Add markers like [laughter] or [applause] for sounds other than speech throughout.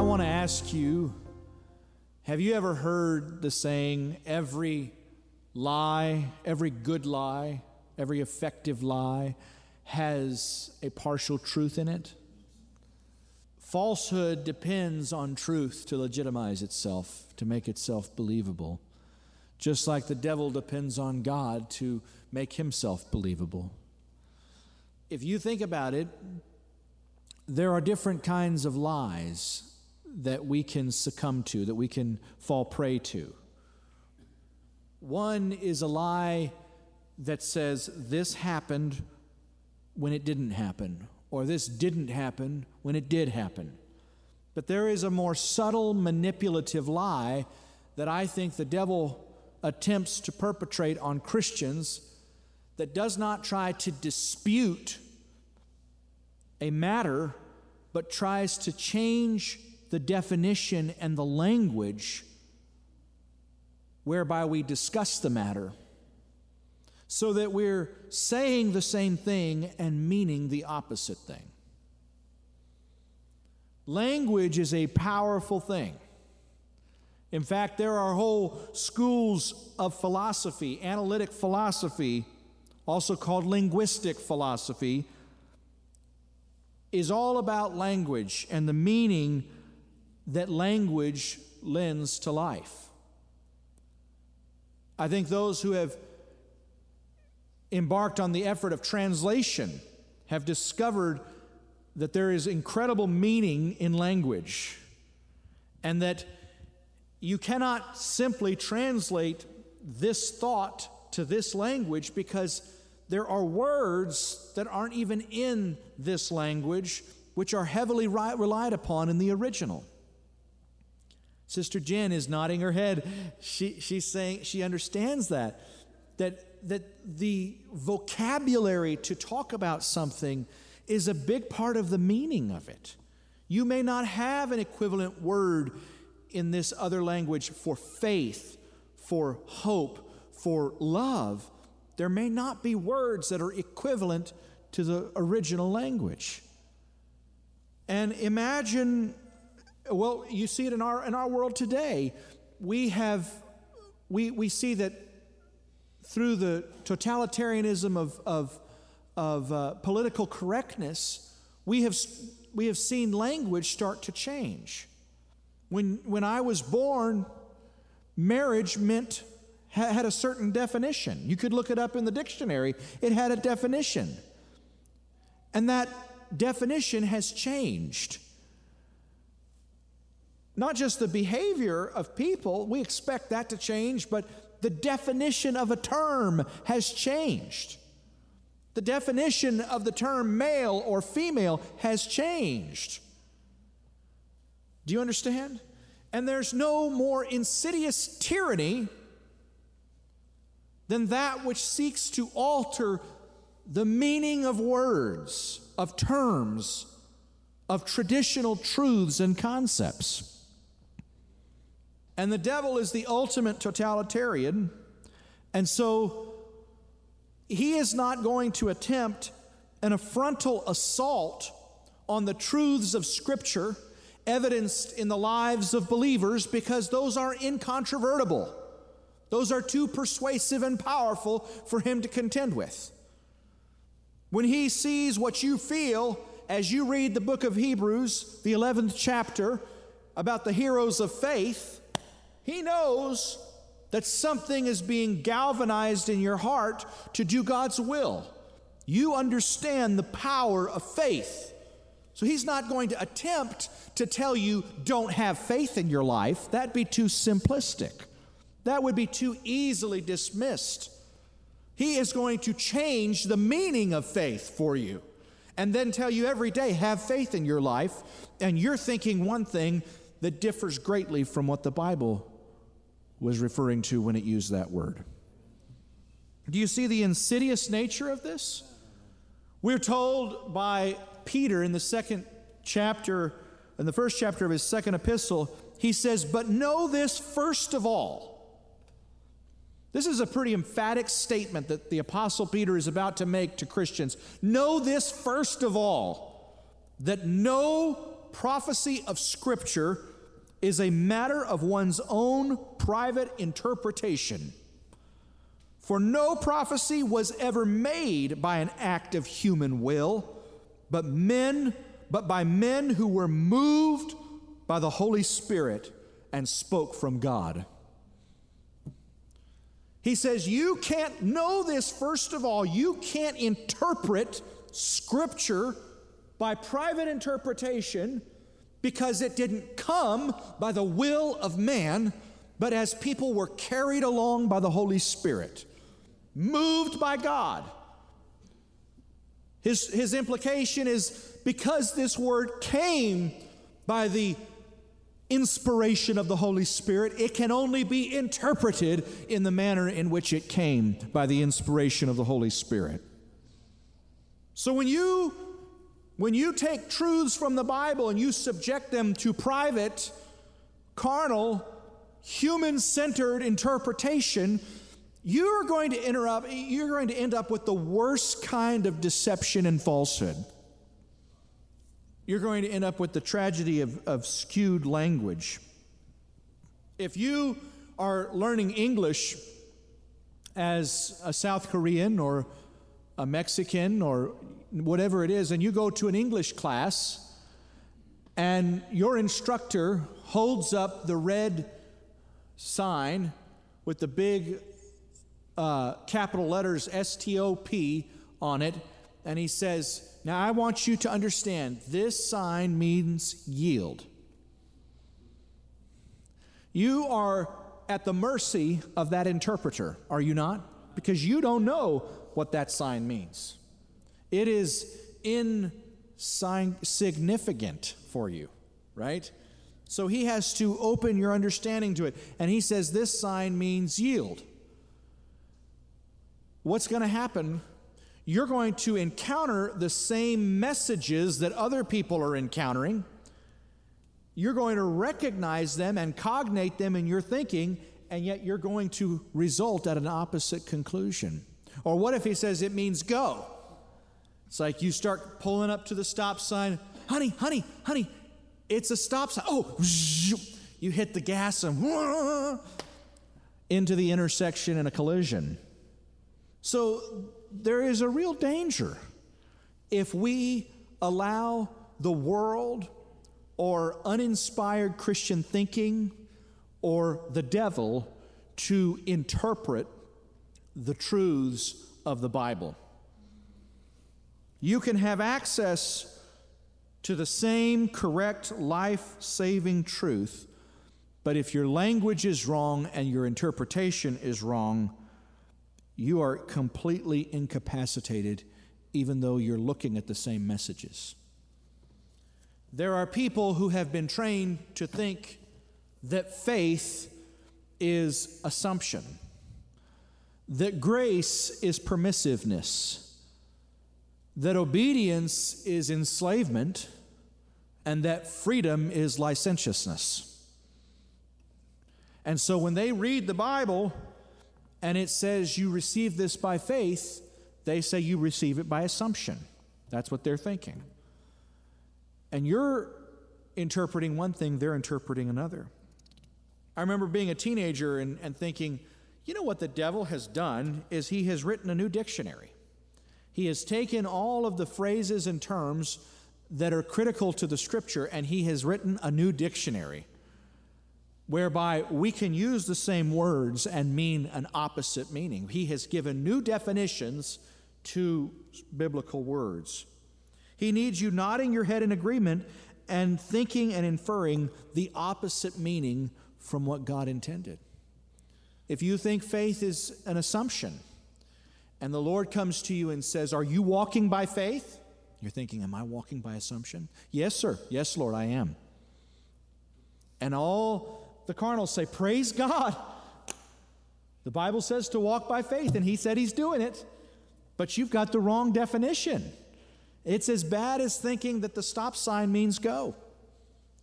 I want to ask you have you ever heard the saying, every lie, every good lie, every effective lie has a partial truth in it? Falsehood depends on truth to legitimize itself, to make itself believable, just like the devil depends on God to make himself believable. If you think about it, there are different kinds of lies that we can succumb to, that we can fall prey to. One is a lie that says this happened when it didn't happen, or this didn't happen when it did happen. But there is a more subtle, manipulative lie that I think the devil attempts to perpetrate on Christians that does not try to dispute a matter, but tries to change the definition and the language whereby we discuss the matter so that we're saying the same thing and meaning the opposite thing. Language is a powerful thing. In fact, there are whole schools of philosophy, analytic philosophy, also called linguistic philosophy, is all about language and the meaning that language lends to life. I think those who have embarked on the effort of translation have discovered that there is incredible meaning in language and that you cannot simply translate this thought to this language because there are words that aren't even in this language which are heavily relied upon in the original. Sister Jen is nodding her head. She, she's saying she understands that, that that the vocabulary to talk about something is a big part of the meaning of it. You may not have an equivalent word in this other language for faith, for hope, for love. There may not be words that are equivalent to the original language. And imagine, well, you see it in our, in our world today. We have, we, we see that through the totalitarianism of, of, of uh, political correctness, we have, we have seen language start to change. When, when I was born, marriage meant had a certain definition. You could look it up in the dictionary, it had a definition. And that definition has changed. Not just the behavior of people, we expect that to change, but the definition of a term has changed. The definition of the term male or female has changed. Do you understand? And there's no more insidious tyranny than that which seeks to alter the meaning of words, of terms, of traditional truths and concepts. And the devil is the ultimate totalitarian. And so he is not going to attempt an affrontal assault on the truths of Scripture evidenced in the lives of believers because those are incontrovertible. Those are too persuasive and powerful for him to contend with. When he sees what you feel as you read the book of Hebrews, the 11th chapter, about the heroes of faith, he knows that something is being galvanized in your heart to do God's will. You understand the power of faith. So he's not going to attempt to tell you don't have faith in your life. That'd be too simplistic. That would be too easily dismissed. He is going to change the meaning of faith for you and then tell you every day, have faith in your life. And you're thinking one thing that differs greatly from what the Bible was referring to when it used that word. Do you see the insidious nature of this? We're told by Peter in the second chapter, in the first chapter of his second epistle, he says, But know this first of all. This is a pretty emphatic statement that the Apostle Peter is about to make to Christians. Know this first of all, that no prophecy of Scripture is a matter of one's own private interpretation. For no prophecy was ever made by an act of human will, but men, but by men who were moved by the Holy Spirit and spoke from God. He says, You can't know this, first of all. You can't interpret Scripture by private interpretation because it didn't come by the will of man, but as people were carried along by the Holy Spirit, moved by God. His, his implication is because this word came by the inspiration of the Holy Spirit, it can only be interpreted in the manner in which it came by the inspiration of the Holy Spirit. So when you when you take truths from the Bible and you subject them to private, carnal, human-centered interpretation, you're going to interrupt you're going to end up with the worst kind of deception and falsehood you're going to end up with the tragedy of, of skewed language. If you are learning English as a South Korean or a Mexican or whatever it is, and you go to an English class and your instructor holds up the red sign with the big uh, capital letters STOP on it, and he says, now, I want you to understand this sign means yield. You are at the mercy of that interpreter, are you not? Because you don't know what that sign means. It is insignificant for you, right? So he has to open your understanding to it. And he says this sign means yield. What's going to happen you're going to encounter the same messages that other people are encountering. You're going to recognize them and cognate them in your thinking, and yet you're going to result at an opposite conclusion. Or what if he says it means go? It's like you start pulling up to the stop sign, honey, honey, honey, it's a stop sign. Oh, you hit the gas and into the intersection in a collision. So there is a real danger if we allow the world or uninspired Christian thinking or the devil to interpret the truths of the Bible. You can have access to the same correct life saving truth, but if your language is wrong and your interpretation is wrong, you are completely incapacitated even though you're looking at the same messages. There are people who have been trained to think that faith is assumption, that grace is permissiveness, that obedience is enslavement, and that freedom is licentiousness. And so when they read the Bible, and it says you receive this by faith, they say you receive it by assumption. That's what they're thinking. And you're interpreting one thing, they're interpreting another. I remember being a teenager and, and thinking, you know what the devil has done is he has written a new dictionary. He has taken all of the phrases and terms that are critical to the scripture and he has written a new dictionary whereby we can use the same words and mean an opposite meaning. He has given new definitions to biblical words. He needs you nodding your head in agreement and thinking and inferring the opposite meaning from what God intended. If you think faith is an assumption, and the Lord comes to you and says, Are you walking by faith? You're thinking, Am I walking by assumption? Yes, sir. Yes, Lord, I am. And all the carnals say, Praise God. The Bible says to walk by faith, and he said he's doing it. But you've got the wrong definition. It's as bad as thinking that the stop sign means go.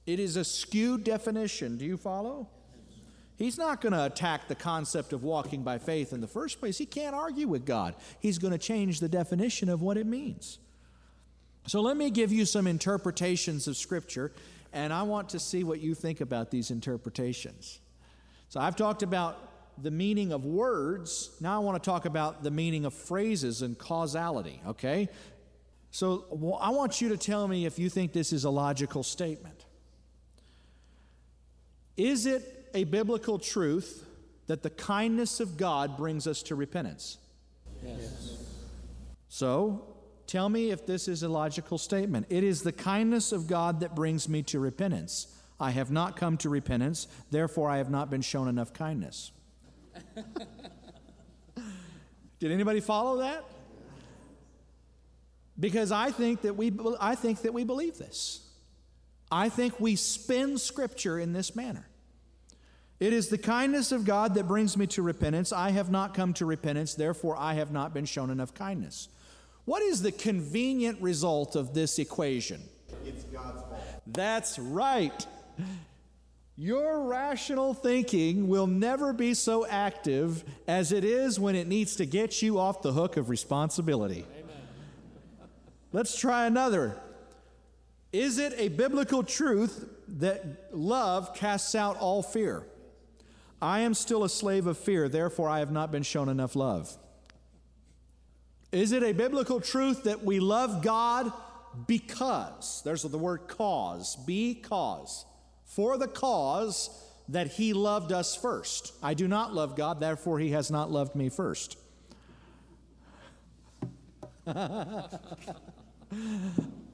It is a skewed definition. Do you follow? He's not going to attack the concept of walking by faith in the first place. He can't argue with God. He's going to change the definition of what it means. So let me give you some interpretations of Scripture, and I want to see what you think about these interpretations. So I've talked about the meaning of words. Now I want to talk about the meaning of phrases and causality, okay? So well, I want you to tell me if you think this is a logical statement. Is it a biblical truth that the kindness of God brings us to repentance? Yes. So, tell me if this is a logical statement. It is the kindness of God that brings me to repentance. I have not come to repentance, therefore, I have not been shown enough kindness. [laughs] Did anybody follow that? Because I think that we, I think that we believe this. I think we spin Scripture in this manner. It is the kindness of God that brings me to repentance. I have not come to repentance, therefore, I have not been shown enough kindness. What is the convenient result of this equation? It's God's fault. That's right. Your rational thinking will never be so active as it is when it needs to get you off the hook of responsibility. Let's try another. Is it a biblical truth that love casts out all fear? I am still a slave of fear, therefore I have not been shown enough love. Is it a biblical truth that we love God because, there's the word cause, because, for the cause that He loved us first. I do not love God, therefore He has not loved me first. [laughs]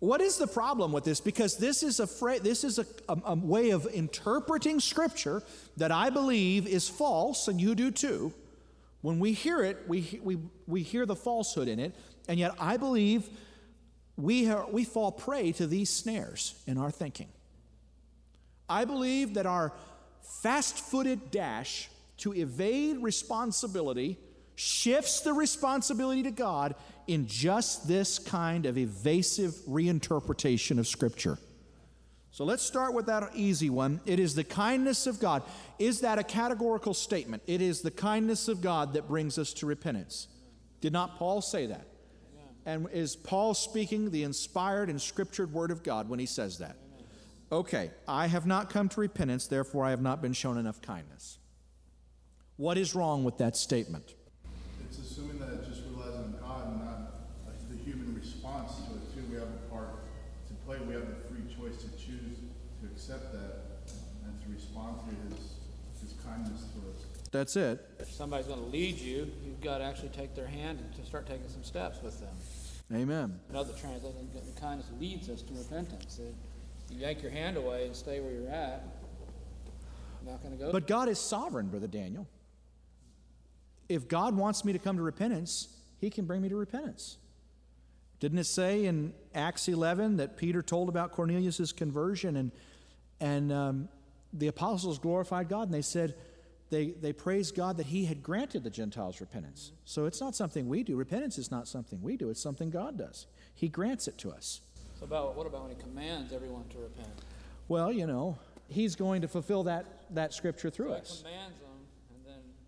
What is the problem with this? Because this is a fra- this is a, a, a, way of interpreting Scripture that I believe is false, and you do too. When we hear it, we, we, we hear the falsehood in it, and yet I believe we, are, we fall prey to these snares in our thinking. I believe that our fast footed dash to evade responsibility shifts the responsibility to God in just this kind of evasive reinterpretation of Scripture. So let's start with that easy one. It is the kindness of God. Is that a categorical statement? It is the kindness of God that brings us to repentance. Did not Paul say that? And is Paul speaking the inspired and scriptured word of God when he says that? Okay, I have not come to repentance, therefore I have not been shown enough kindness. What is wrong with that statement? It's assuming that it just relies on God and not the human response to it too. We have a part to play. We have the free choice to choose to accept that and to respond to His His kindness to us. That's it. If somebody's going to lead you, you've got to actually take their hand and to start taking some steps with them. Amen. Another translation, the kindness leads us to repentance. It, you yank your hand away and stay where you're at. Not going to go. But God is sovereign, Brother Daniel. If God wants me to come to repentance, He can bring me to repentance. Didn't it say in Acts 11 that Peter told about Cornelius' conversion and, and um, the apostles glorified God and they said, they, they praised God that He had granted the Gentiles repentance. So it's not something we do. Repentance is not something we do, it's something God does. He grants it to us. so about what about when he commands everyone to repent? Well, you know, He's going to fulfill that, that scripture through So us. commands them,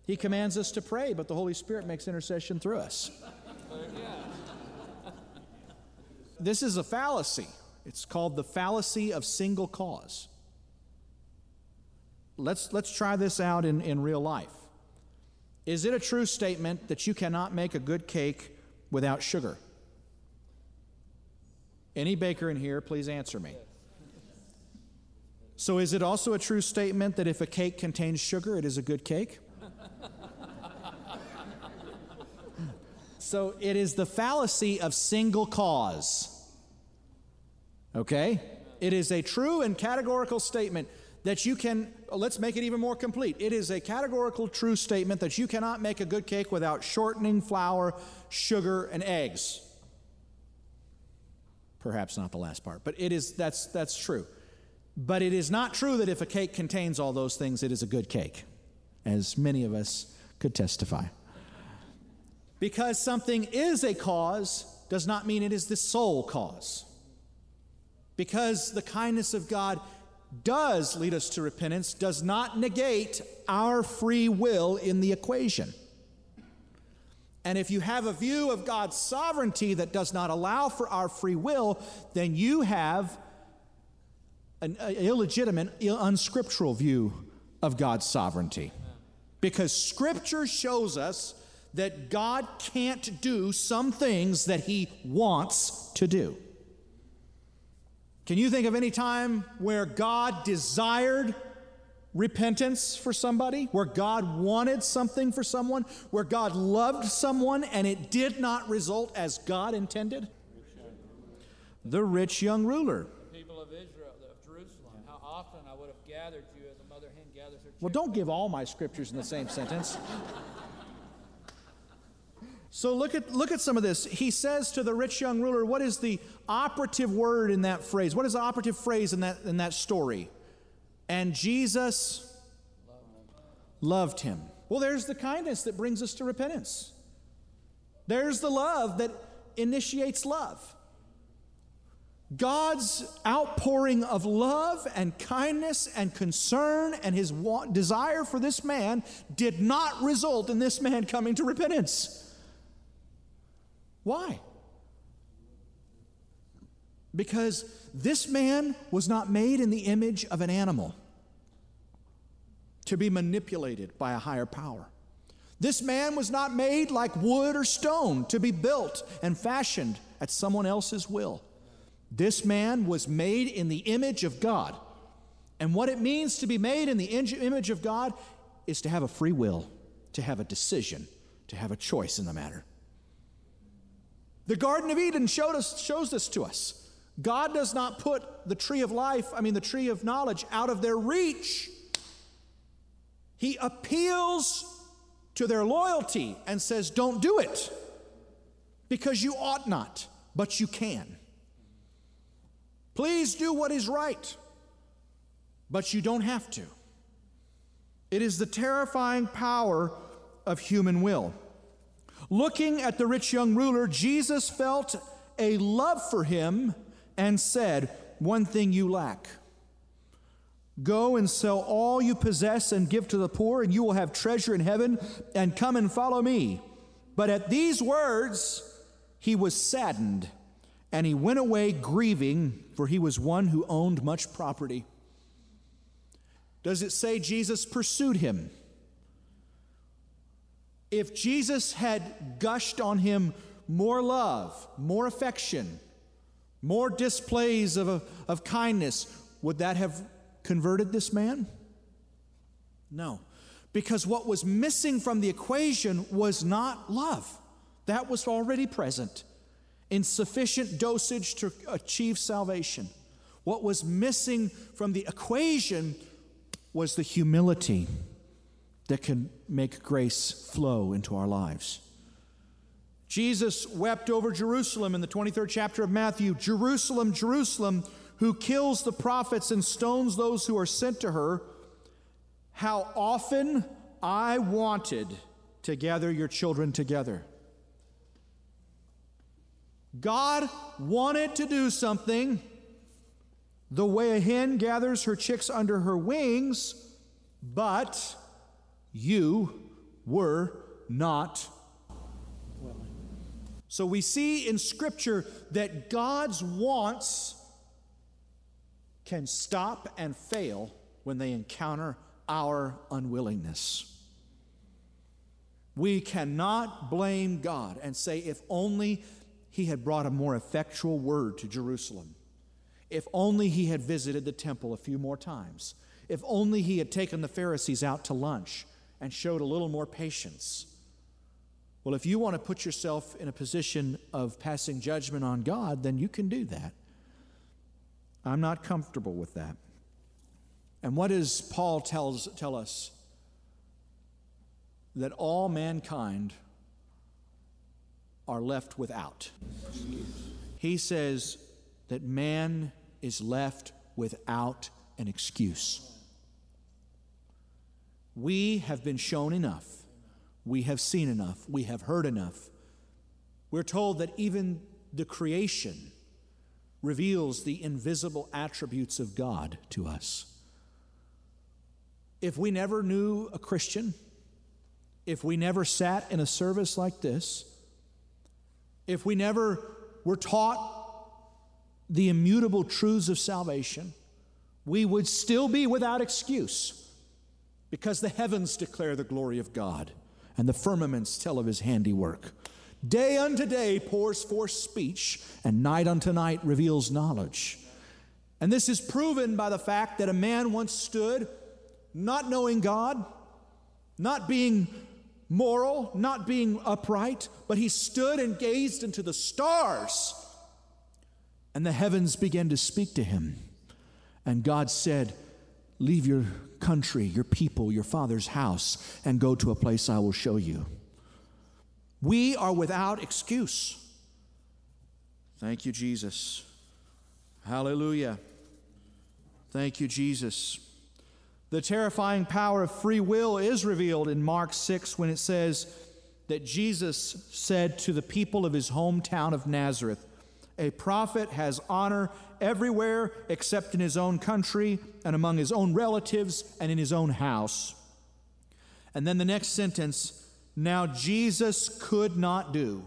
He commands us to pray, but the Holy Spirit makes intercession through us. This is a fallacy. It's called the fallacy of single cause. Let's, let's try this out in, in real life. Is it a true statement that you cannot make a good cake without sugar? Any baker in here, please answer me. So, is it also a true statement that if a cake contains sugar, it is a good cake? So, it is the fallacy of single cause. Okay? It is a true and categorical statement that you can, let's make it even more complete. It is a categorical true statement that you cannot make a good cake without shortening, flour, sugar, and eggs. Perhaps not the last part, but it is, that's, that's true. But it is not true that if a cake contains all those things, it is a good cake, as many of us could testify. Because something is a cause does not mean it is the sole cause. Because the kindness of God does lead us to repentance, does not negate our free will in the equation. And if you have a view of God's sovereignty that does not allow for our free will, then you have an illegitimate, unscriptural view of God's sovereignty. Because Scripture shows us that God can't do some things that He wants to do. Can you think of any time where God desired repentance for somebody, where God wanted something for someone, where God loved someone and it did not result as God intended? The rich young ruler. People of Israel, of Jerusalem, how often I would have gathered you as a mother hen gathers her Well, don't give all my scriptures in the same sentence. So look at look at some of this. He says to the rich young ruler, what is the operative word in that phrase? What is the operative phrase in that in that story? And Jesus loved him. Well, there's the kindness that brings us to repentance. There's the love that initiates love. God's outpouring of love and kindness and concern and his desire for this man did not result in this man coming to repentance. Why? Because this man was not made in the image of an animal to be manipulated by a higher power. This man was not made like wood or stone to be built and fashioned at someone else's will. This man was made in the image of God. And what it means to be made in the image of God is to have a free will, to have a decision, to have a choice in the matter. The Garden of Eden showed us, shows this to us. God does not put the tree of life, I mean, the tree of knowledge, out of their reach. He appeals to their loyalty and says, Don't do it because you ought not, but you can. Please do what is right, but you don't have to. It is the terrifying power of human will. Looking at the rich young ruler, Jesus felt a love for him and said, One thing you lack. Go and sell all you possess and give to the poor, and you will have treasure in heaven, and come and follow me. But at these words, he was saddened, and he went away grieving, for he was one who owned much property. Does it say Jesus pursued him? If Jesus had gushed on him more love, more affection, more displays of, of kindness, would that have converted this man? No. Because what was missing from the equation was not love, that was already present in sufficient dosage to achieve salvation. What was missing from the equation was the humility that can make grace flow into our lives. Jesus wept over Jerusalem in the 23rd chapter of Matthew Jerusalem, Jerusalem, who kills the prophets and stones those who are sent to her. How often I wanted to gather your children together. God wanted to do something the way a hen gathers her chicks under her wings, but you were not. So we see in Scripture that God's wants can stop and fail when they encounter our unwillingness. We cannot blame God and say, if only He had brought a more effectual word to Jerusalem, if only He had visited the temple a few more times, if only He had taken the Pharisees out to lunch and showed a little more patience. Well, if you want to put yourself in a position of passing judgment on God, then you can do that. I'm not comfortable with that. And what does Paul tells, tell us? That all mankind are left without. He says that man is left without an excuse. We have been shown enough. We have seen enough. We have heard enough. We're told that even the creation reveals the invisible attributes of God to us. If we never knew a Christian, if we never sat in a service like this, if we never were taught the immutable truths of salvation, we would still be without excuse because the heavens declare the glory of God and the firmaments tell of his handiwork. Day unto day pours forth speech, and night unto night reveals knowledge. And this is proven by the fact that a man once stood not knowing God, not being moral, not being upright, but he stood and gazed into the stars, and the heavens began to speak to him. And God said, Leave your country, your people, your father's house, and go to a place I will show you. We are without excuse. Thank you, Jesus. Hallelujah. Thank you, Jesus. The terrifying power of free will is revealed in Mark 6 when it says that Jesus said to the people of his hometown of Nazareth, A prophet has honor everywhere except in his own country and among his own relatives and in his own house. And then the next sentence now Jesus could not do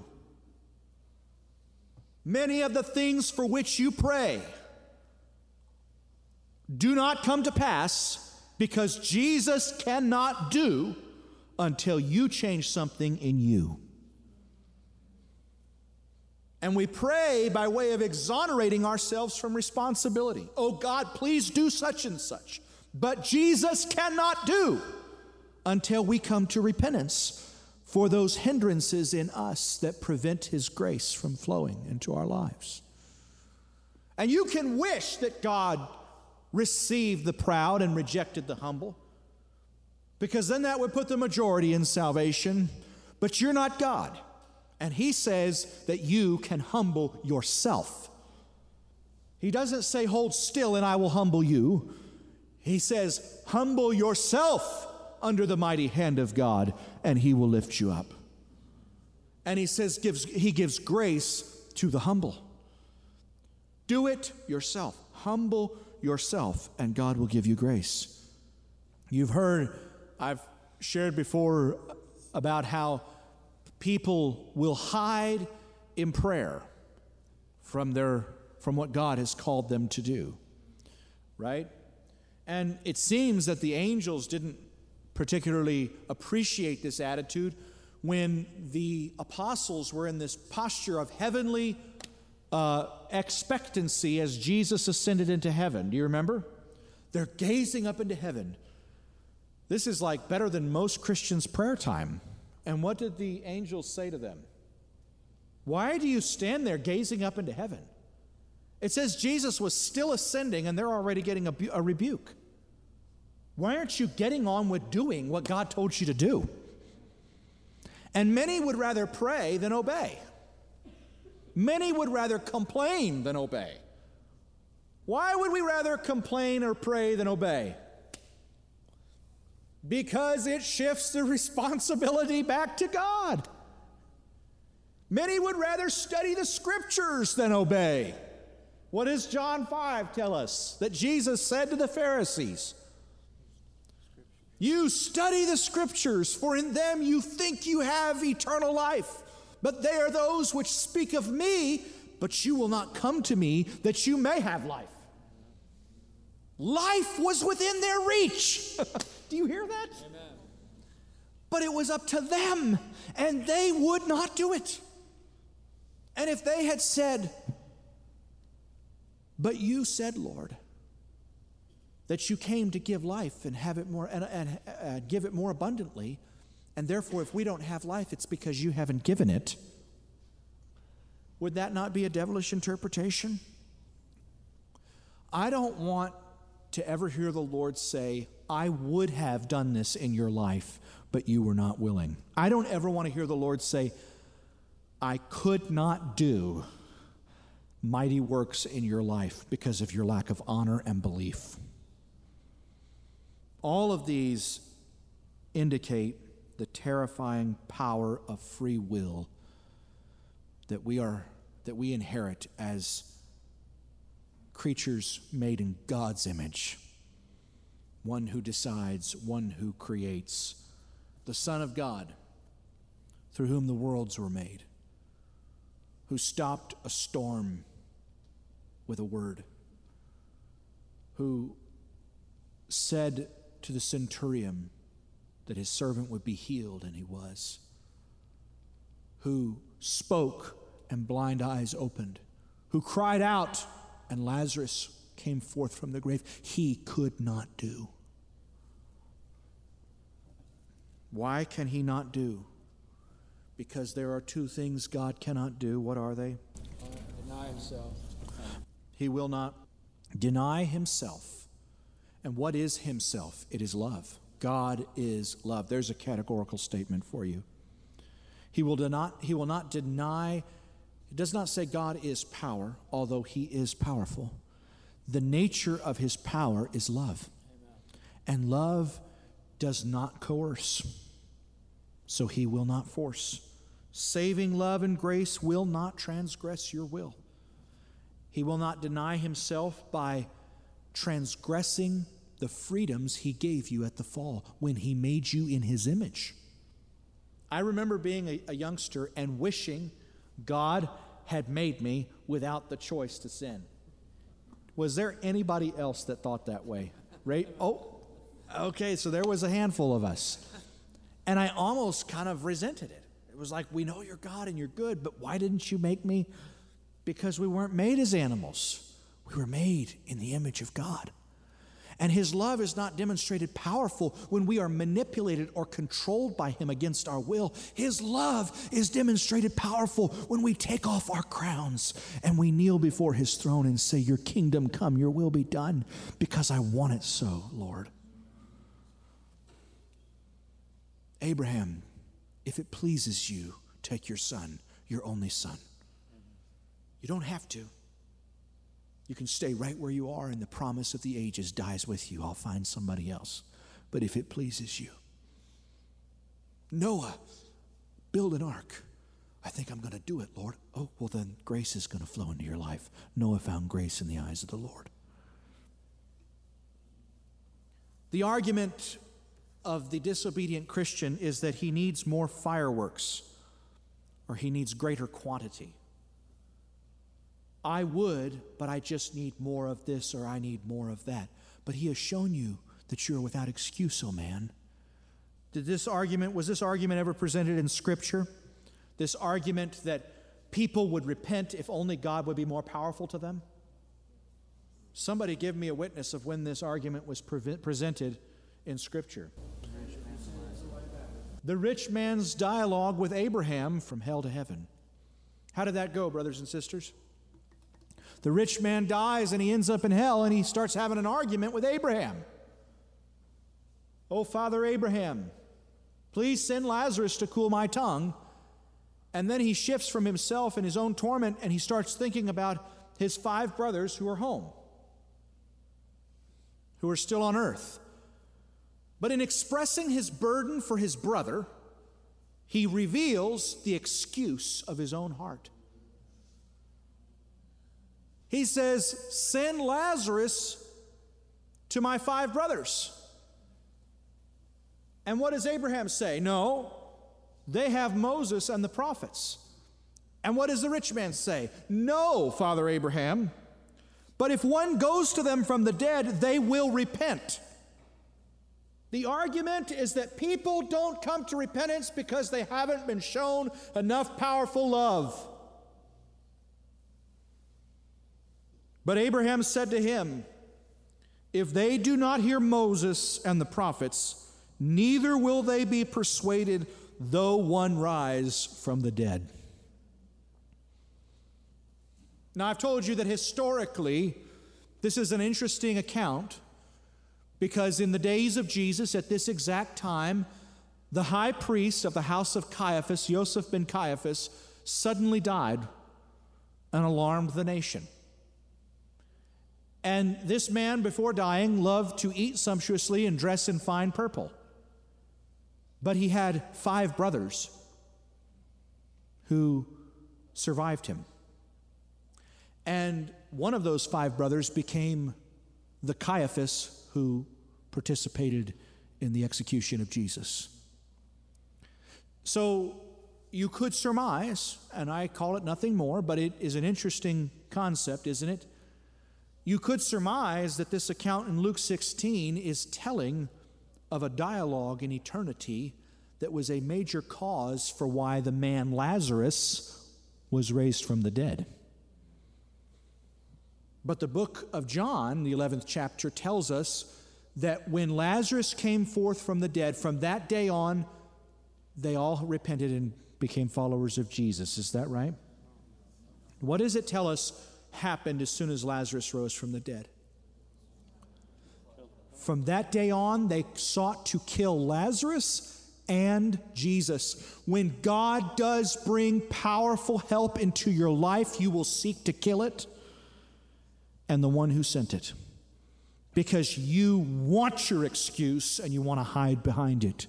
many of the things for which you pray do not come to pass because Jesus cannot do until you change something in you. And we pray by way of exonerating ourselves from responsibility. Oh God, please do such and such. But Jesus cannot do until we come to repentance for those hindrances in us that prevent His grace from flowing into our lives. And you can wish that God received the proud and rejected the humble, because then that would put the majority in salvation. But you're not God. And he says that you can humble yourself. He doesn't say, Hold still and I will humble you. He says, Humble yourself under the mighty hand of God and he will lift you up. And he says, gives, He gives grace to the humble. Do it yourself. Humble yourself, and God will give you grace. You've heard, I've shared before about how people will hide in prayer from their from what God has called them to do. Right? And it seems that the angels didn't particularly appreciate this attitude when the apostles were in this posture of heavenly uh, expectancy as Jesus ascended into heaven. Do you remember? They're gazing up into heaven. This is like better than most Christians' prayer time. And what did the angels say to them? Why do you stand there gazing up into heaven? It says Jesus was still ascending and they're already getting a, a, rebuke. Why aren't you getting on with doing what God told you to do? And many would rather pray than obey. Many would rather complain than obey. Why would we rather complain or pray than obey? Because it shifts the [laughs] responsibility back to God. Many would rather study the scriptures than obey. What does John 5 tell us that Jesus said to the Pharisees? You study the scriptures, for in them you think you have eternal life. But they are those which speak of me, but you will not come to me that you may have life. Life was within their reach. [laughs] Do you hear that? Amen. But it was up to them, and they would not do it. And if they had said, But you said, Lord, that you came to give life and have it more and, and uh, give it more abundantly, and therefore, if we don't have life, it's because you haven't given it. Would that not be a devilish interpretation? I don't want to ever hear the Lord say, I would have done this in your life, but you were not willing. I don't ever want to hear the Lord say, I could not do mighty works in your life because of your lack of honor and belief. All of these indicate the terrifying power of free will that we are that we inherit as creatures made in God's image. One who decides, one who creates, the Son of God, through whom the worlds were made, who stopped a storm with a word, who said to the centurion that his servant would be healed, and he was, who spoke and blind eyes opened, who cried out and Lazarus came forth from the grave, he could not do. Why can he not do? Because there are two things God cannot do. What are they? Deny himself. He will not deny himself. And what is himself? It is love. God is love. There's a categorical statement for you. He will not, he will not deny, it does not say God is power, although he is powerful. The nature of his power is love. And love does not coerce so he will not force. Saving love and grace will not transgress your will. He will not deny himself by transgressing the freedoms he gave you at the fall when he made you in his image. I remember being a, a youngster and wishing God had made me without the choice to sin. Was there anybody else that thought that way? Right? Oh, okay, so there was a handful of us. And I almost kind of resented it. It was like, we know you're God and you're good, but why didn't you make me? Because we weren't made as animals, we were made in the image of God. And his love is not demonstrated powerful when we are manipulated or controlled by him against our will. His love is demonstrated powerful when we take off our crowns and we kneel before his throne and say, Your kingdom come, your will be done, because I want it so, Lord. Abraham, if it pleases you, take your son, your only son. You don't have to. You can stay right where you are, and the promise of the ages dies with you. I'll find somebody else. But if it pleases you, Noah, build an ark. I think I'm going to do it, Lord. Oh, well, then grace is going to flow into your life. Noah found grace in the eyes of the Lord. The argument of the disobedient Christian is that he needs more fireworks or he needs greater quantity. I would, but I just need more of this or I need more of that. But he has shown you that you're without excuse, O oh man. Did this argument, was this argument ever presented in Scripture? This argument that people would repent if only God would be more powerful to them? Somebody give me a witness of when this argument was pre- presented in Scripture. The rich man's dialogue with Abraham from hell to heaven. How did that go, brothers and sisters? The rich man dies and he ends up in hell and he starts having an argument with Abraham. Oh, Father Abraham, please send Lazarus to cool my tongue. And then he shifts from himself and his own torment and he starts thinking about his five brothers who are home, who are still on earth. But in expressing his burden for his brother, he reveals the excuse of his own heart. He says, Send Lazarus to my five brothers. And what does Abraham say? No, they have Moses and the prophets. And what does the rich man say? No, Father Abraham. But if one goes to them from the dead, they will repent. The argument is that people don't come to repentance because they haven't been shown enough powerful love. But Abraham said to him, If they do not hear Moses and the prophets, neither will they be persuaded, though one rise from the dead. Now, I've told you that historically, this is an interesting account because in the days of Jesus, at this exact time, the high priest of the house of Caiaphas, Joseph ben Caiaphas, suddenly died and alarmed the nation. And this man, before dying, loved to eat sumptuously and dress in fine purple. But he had five brothers who survived him. And one of those five brothers became the Caiaphas who participated in the execution of Jesus. So you could surmise, and I call it nothing more, but it is an interesting concept, isn't it? You could surmise that this account in Luke 16 is telling of a dialogue in eternity that was a major cause for why the man Lazarus was raised from the dead. But the book of John, the 11th chapter, tells us that when Lazarus came forth from the dead, from that day on, they all repented and became followers of Jesus. Is that right? What does it tell us happened as soon as Lazarus rose from the dead? From that day on, they sought to kill Lazarus and Jesus. When God does bring powerful help into your life, you will seek to kill it and the one who sent it because you want your excuse and you want to hide behind it.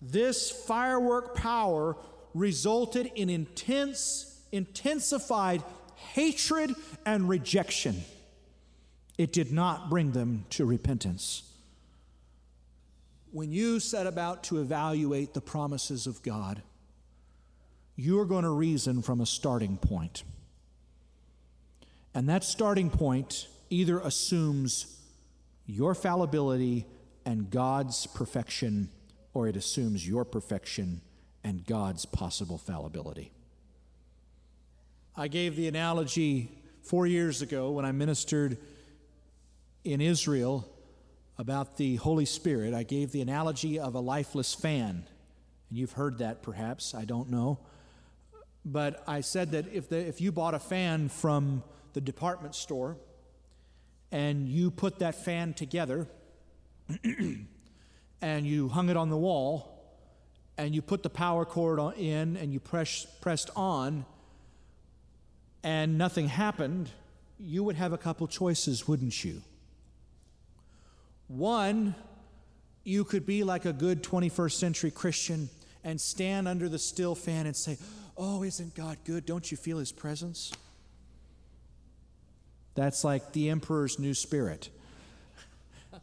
This firework power resulted in intense, intensified hatred and rejection. It did not bring them to repentance. When you set about to evaluate the promises of God, you're going to reason from a starting point. And that starting point either assumes your fallibility and God's perfection, or it assumes your perfection and God's possible fallibility. I gave the analogy four years ago when I ministered in Israel about the Holy Spirit. I gave the analogy of a lifeless fan. And you've heard that perhaps, I don't know. But I said that if, the, if you bought a fan from the department store and you put that fan together [clears throat] and you hung it on the wall and you put the power cord on, in and you press, pressed on and nothing happened, you would have a couple choices, wouldn't you? One, you could be like a good 21st century Christian and stand under the still fan and say, Oh, isn't God good? Don't you feel his presence? That's like the emperor's new spirit. [laughs]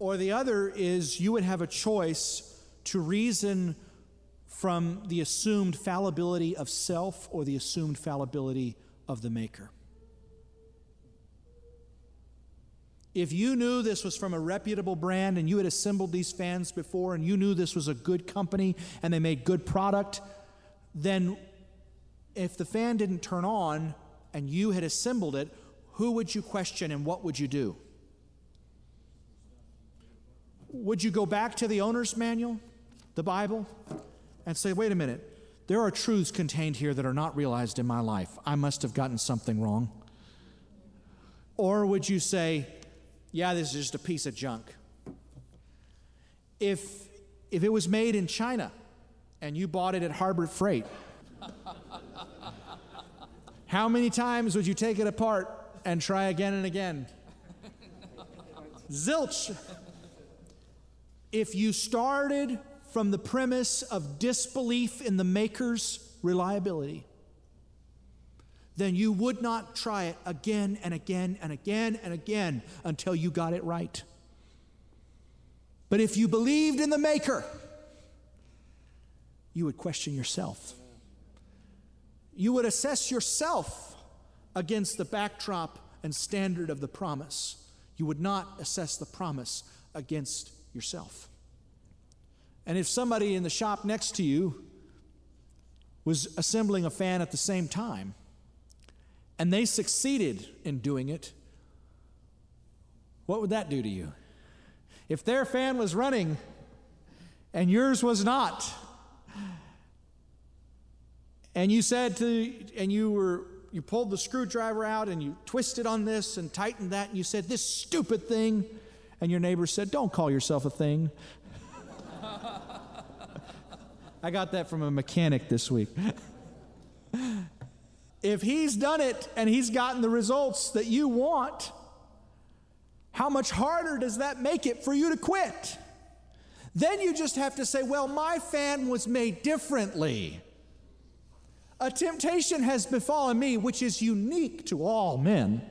or the other is you would have a choice to reason from the assumed fallibility of self or the assumed fallibility of the maker. If you knew this was from a reputable brand and you had assembled these fans before and you knew this was a good company and they made good product, then if the fan didn't turn on and you had assembled it, who would you question and what would you do? Would you go back to the owner's manual, the Bible, and say, wait a minute, there are truths contained here that are not realized in my life. I must have gotten something wrong. Or would you say, yeah, this is just a piece of junk? If, if it was made in China and you bought it at Harbor Freight, [laughs] how many times would you take it apart and try again and again. Zilch. If you started from the premise of disbelief in the maker's reliability, then you would not try it again and again and again and again until you got it right. But if you believed in the maker, you would question yourself. You would assess yourself against the backdrop and standard of the promise. You would not assess the promise against yourself. And if somebody in the shop next to you was assembling a fan at the same time, and they succeeded in doing it, what would that do to you? If their fan was running and yours was not, and you said to, and you were you pulled the screwdriver out and you twisted on this and tightened that, and you said, This stupid thing. And your neighbor said, Don't call yourself a thing. [laughs] I got that from a mechanic this week. [laughs] if he's done it and he's gotten the results that you want, how much harder does that make it for you to quit? Then you just have to say, Well, my fan was made differently. A temptation has befallen me which is unique to all men.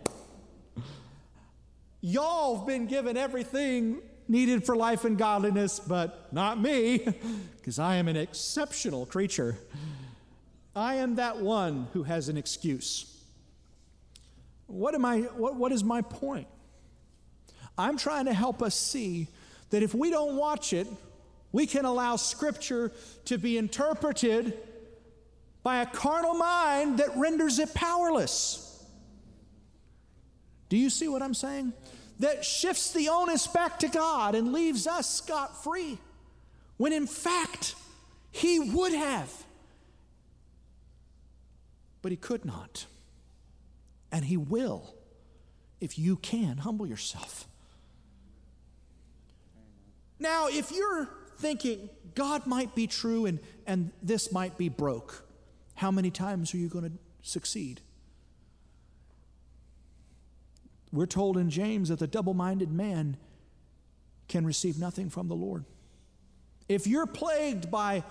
Y'all have been given everything needed for life and godliness, but not me, [laughs] because I am an exceptional creature. I am that one who has an excuse. What, am I, what, what is my point? I'm trying to help us see that if we don't watch it, we can allow Scripture to be interpreted by a carnal mind that renders it powerless. Do you see what I'm saying? That shifts the onus back to God and leaves us scot free, when in fact, He would have. But He could not. And He will if you can humble yourself. Now, if you're thinking God might be true and, and this might be broke, how many times are you going to succeed? We're told in James that the double minded man can receive nothing from the Lord. If you're plagued by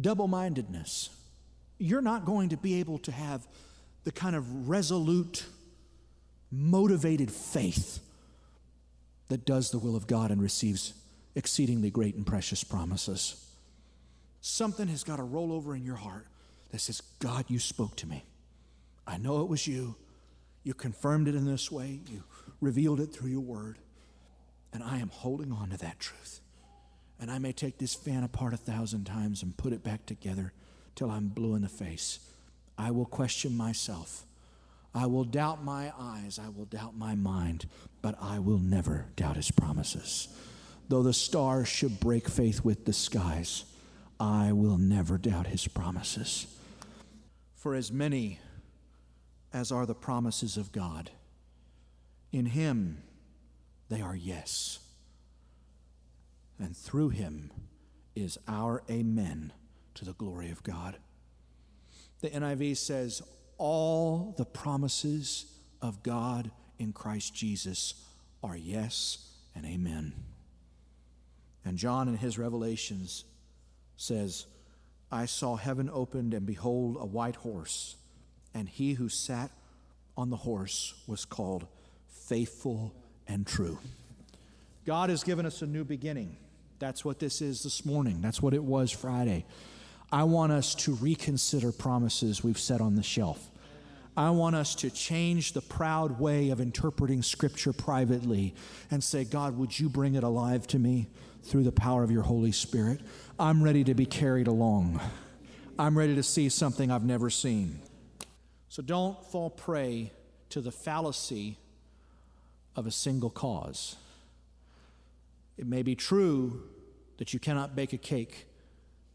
double mindedness, you're not going to be able to have the kind of resolute, motivated faith that does the will of God and receives exceedingly great and precious promises. Something has got to roll over in your heart that says, God, you spoke to me. I know it was you. You confirmed it in this way, you revealed it through your word. And I am holding on to that truth. And I may take this fan apart a thousand times and put it back together till I'm blue in the face. I will question myself. I will doubt my eyes. I will doubt my mind. But I will never doubt his promises. Though the stars should break faith with the skies, I will never doubt his promises. For as many as are the promises of God, in him they are yes. And through him is our amen to the glory of God. The NIV says, All the promises of God in Christ Jesus are yes and amen. And John, in his revelations, says, I saw heaven opened, and behold, a white horse, and he who sat on the horse was called Faithful and True. God has given us a new beginning. That's what this is this morning. That's what it was Friday. I want us to reconsider promises we've set on the shelf. I want us to change the proud way of interpreting Scripture privately and say, God, would you bring it alive to me through the power of your Holy Spirit? I'm ready to be carried along. I'm ready to see something I've never seen. So don't fall prey to the fallacy of a single cause. It may be true that you cannot bake a cake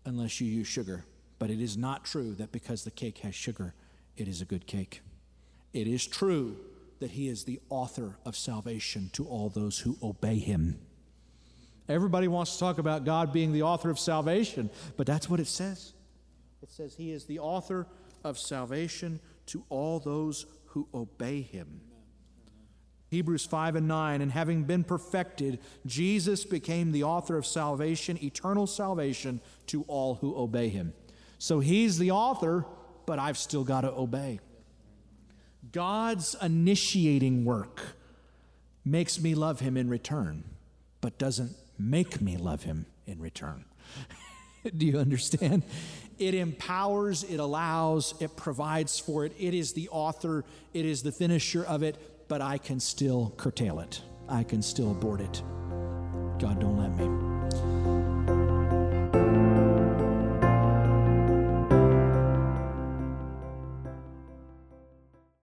unless you use sugar, but it is not true that because the cake has sugar, it is a good cake. It is true that He is the author of salvation to all those who obey Him. Everybody wants to talk about God being the author of salvation, but that's what it says. It says He is the author of salvation to all those who obey Him. Hebrews 5 and 9, and having been perfected, Jesus became the author of salvation, eternal salvation to all who obey him. So he's the author, but I've still got to obey. God's initiating work makes me love him in return, but doesn't make me love him in return. [laughs] [laughs] Do you understand? It empowers, it allows, it provides for it. It is the author, it is the finisher of it, but I can still curtail it. I can still abort it. God, don't let me.